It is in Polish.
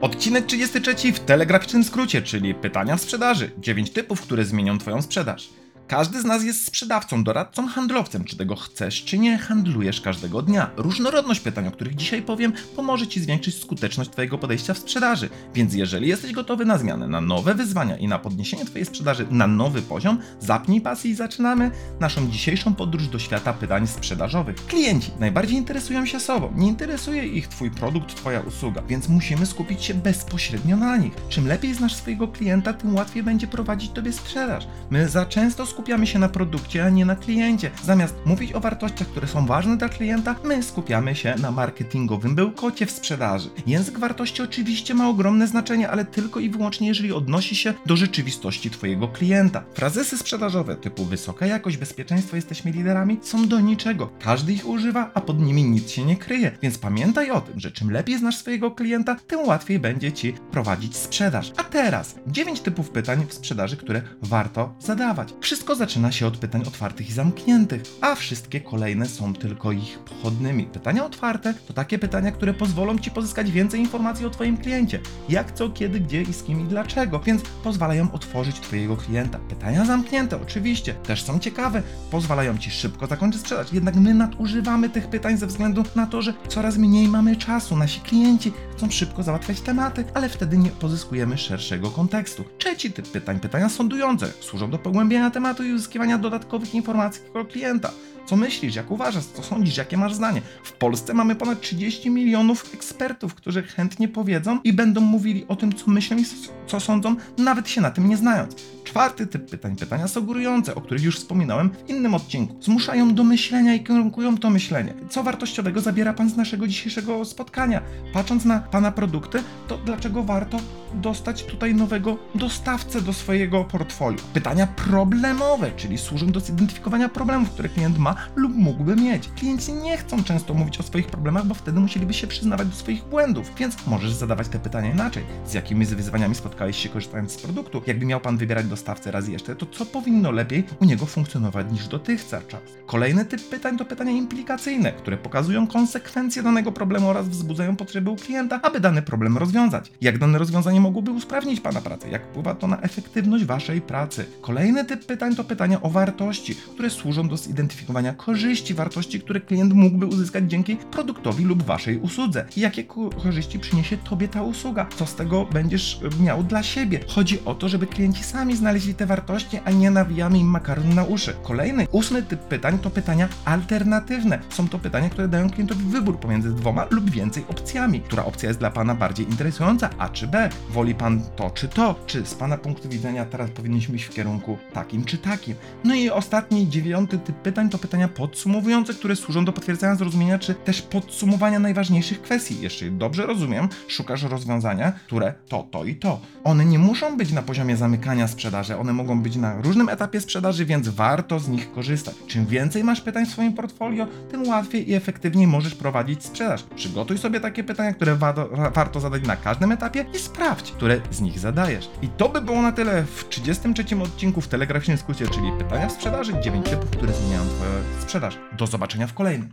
Odcinek 33 w telegraficznym skrócie, czyli pytania w sprzedaży. 9 typów, które zmienią Twoją sprzedaż. Każdy z nas jest sprzedawcą, doradcą, handlowcem. Czy tego chcesz, czy nie, handlujesz każdego dnia. Różnorodność pytań, o których dzisiaj powiem, pomoże Ci zwiększyć skuteczność Twojego podejścia w sprzedaży. Więc jeżeli jesteś gotowy na zmianę, na nowe wyzwania i na podniesienie Twojej sprzedaży na nowy poziom, zapnij pasy i zaczynamy naszą dzisiejszą podróż do świata pytań sprzedażowych. Klienci najbardziej interesują się sobą, nie interesuje ich Twój produkt, Twoja usługa, więc musimy skupić się bezpośrednio na nich. Czym lepiej znasz swojego klienta, tym łatwiej będzie prowadzić Tobie sprzedaż. My za często skupiamy się na produkcie, a nie na kliencie. Zamiast mówić o wartościach, które są ważne dla klienta, my skupiamy się na marketingowym bełkocie w sprzedaży. Język wartości oczywiście ma ogromne znaczenie, ale tylko i wyłącznie jeżeli odnosi się do rzeczywistości Twojego klienta. Frazesy sprzedażowe typu wysoka jakość, bezpieczeństwo, jesteśmy liderami są do niczego. Każdy ich używa, a pod nimi nic się nie kryje. Więc pamiętaj o tym, że czym lepiej znasz swojego klienta, tym łatwiej będzie Ci prowadzić sprzedaż. A teraz 9 typów pytań w sprzedaży, które warto zadawać. Wszystko zaczyna się od pytań otwartych i zamkniętych, a wszystkie kolejne są tylko ich pochodnymi. Pytania otwarte to takie pytania, które pozwolą Ci pozyskać więcej informacji o Twoim kliencie. Jak, co, kiedy, gdzie i z kim i dlaczego, więc pozwalają otworzyć Twojego klienta. Pytania zamknięte oczywiście też są ciekawe, pozwalają Ci szybko zakończyć sprzedaż, jednak my nadużywamy tych pytań ze względu na to, że coraz mniej mamy czasu. Nasi klienci chcą szybko załatwiać tematy, ale wtedy nie pozyskujemy szerszego kontekstu. Trzeci typ pytań, pytania sądujące, służą do pogłębienia tematu i uzyskiwania dodatkowych informacji o klienta. Co myślisz, jak uważasz, co sądzisz, jakie masz zdanie? W Polsce mamy ponad 30 milionów ekspertów, którzy chętnie powiedzą i będą mówili o tym, co myślą i co sądzą, nawet się na tym nie znając. Czwarty typ pytań, pytania sugerujące, o których już wspominałem w innym odcinku. Zmuszają do myślenia i kierunkują to myślenie. Co wartościowego zabiera Pan z naszego dzisiejszego spotkania? Patrząc na Pana produkty, to dlaczego warto dostać tutaj nowego dostawcę do swojego portfolio? Pytania problemowe, czyli służą do zidentyfikowania problemów, które klient ma lub mógłby mieć. Klienci nie chcą często mówić o swoich problemach, bo wtedy musieliby się przyznawać do swoich błędów, więc możesz zadawać te pytania inaczej. Z jakimi wyzwaniami spotkałeś się korzystając z produktu? Jakby miał Pan wybierać dostawcę raz jeszcze, to co powinno lepiej u niego funkcjonować niż dotychczas? Kolejny typ pytań to pytania implikacyjne, które pokazują konsekwencje danego problemu oraz wzbudzają potrzeby u klienta, aby dany problem rozwiązać. Jak dane rozwiązanie mogłoby usprawnić Pana pracę? Jak wpływa to na efektywność Waszej pracy? Kolejny typ pytań to pytania o wartości, które służą do zidentyfikowania korzyści, wartości, które klient mógłby uzyskać dzięki produktowi lub Waszej usłudze. Jakie ko- korzyści przyniesie Tobie ta usługa? Co z tego będziesz miał dla siebie? Chodzi o to, żeby klienci sami znaleźli te wartości, a nie nawijamy im makaron na uszy. Kolejny, ósmy typ pytań to pytania alternatywne. Są to pytania, które dają klientowi wybór pomiędzy dwoma lub więcej opcjami. Która opcja jest dla Pana bardziej interesująca, A czy B? Woli Pan to czy to? Czy z Pana punktu widzenia teraz powinniśmy iść w kierunku takim czy takim? No i ostatni, dziewiąty typ pytań to pytania podsumowujące, które służą do potwierdzenia zrozumienia, czy też podsumowania najważniejszych kwestii. Jeśli dobrze rozumiem, szukasz rozwiązania, które to, to i to. One nie muszą być na poziomie zamykania sprzedaży, one mogą być na różnym etapie sprzedaży, więc warto z nich korzystać. Czym więcej masz pytań w swoim portfolio, tym łatwiej i efektywniej możesz prowadzić sprzedaż. Przygotuj sobie takie pytania, które wa- warto zadać na każdym etapie i sprawdź, które z nich zadajesz. I to by było na tyle w 33 odcinku w telegraficznym skrócie, czyli pytania w sprzedaży, 9 typów, które zmieniają Twoją sprzedaż. Do zobaczenia w kolejnym.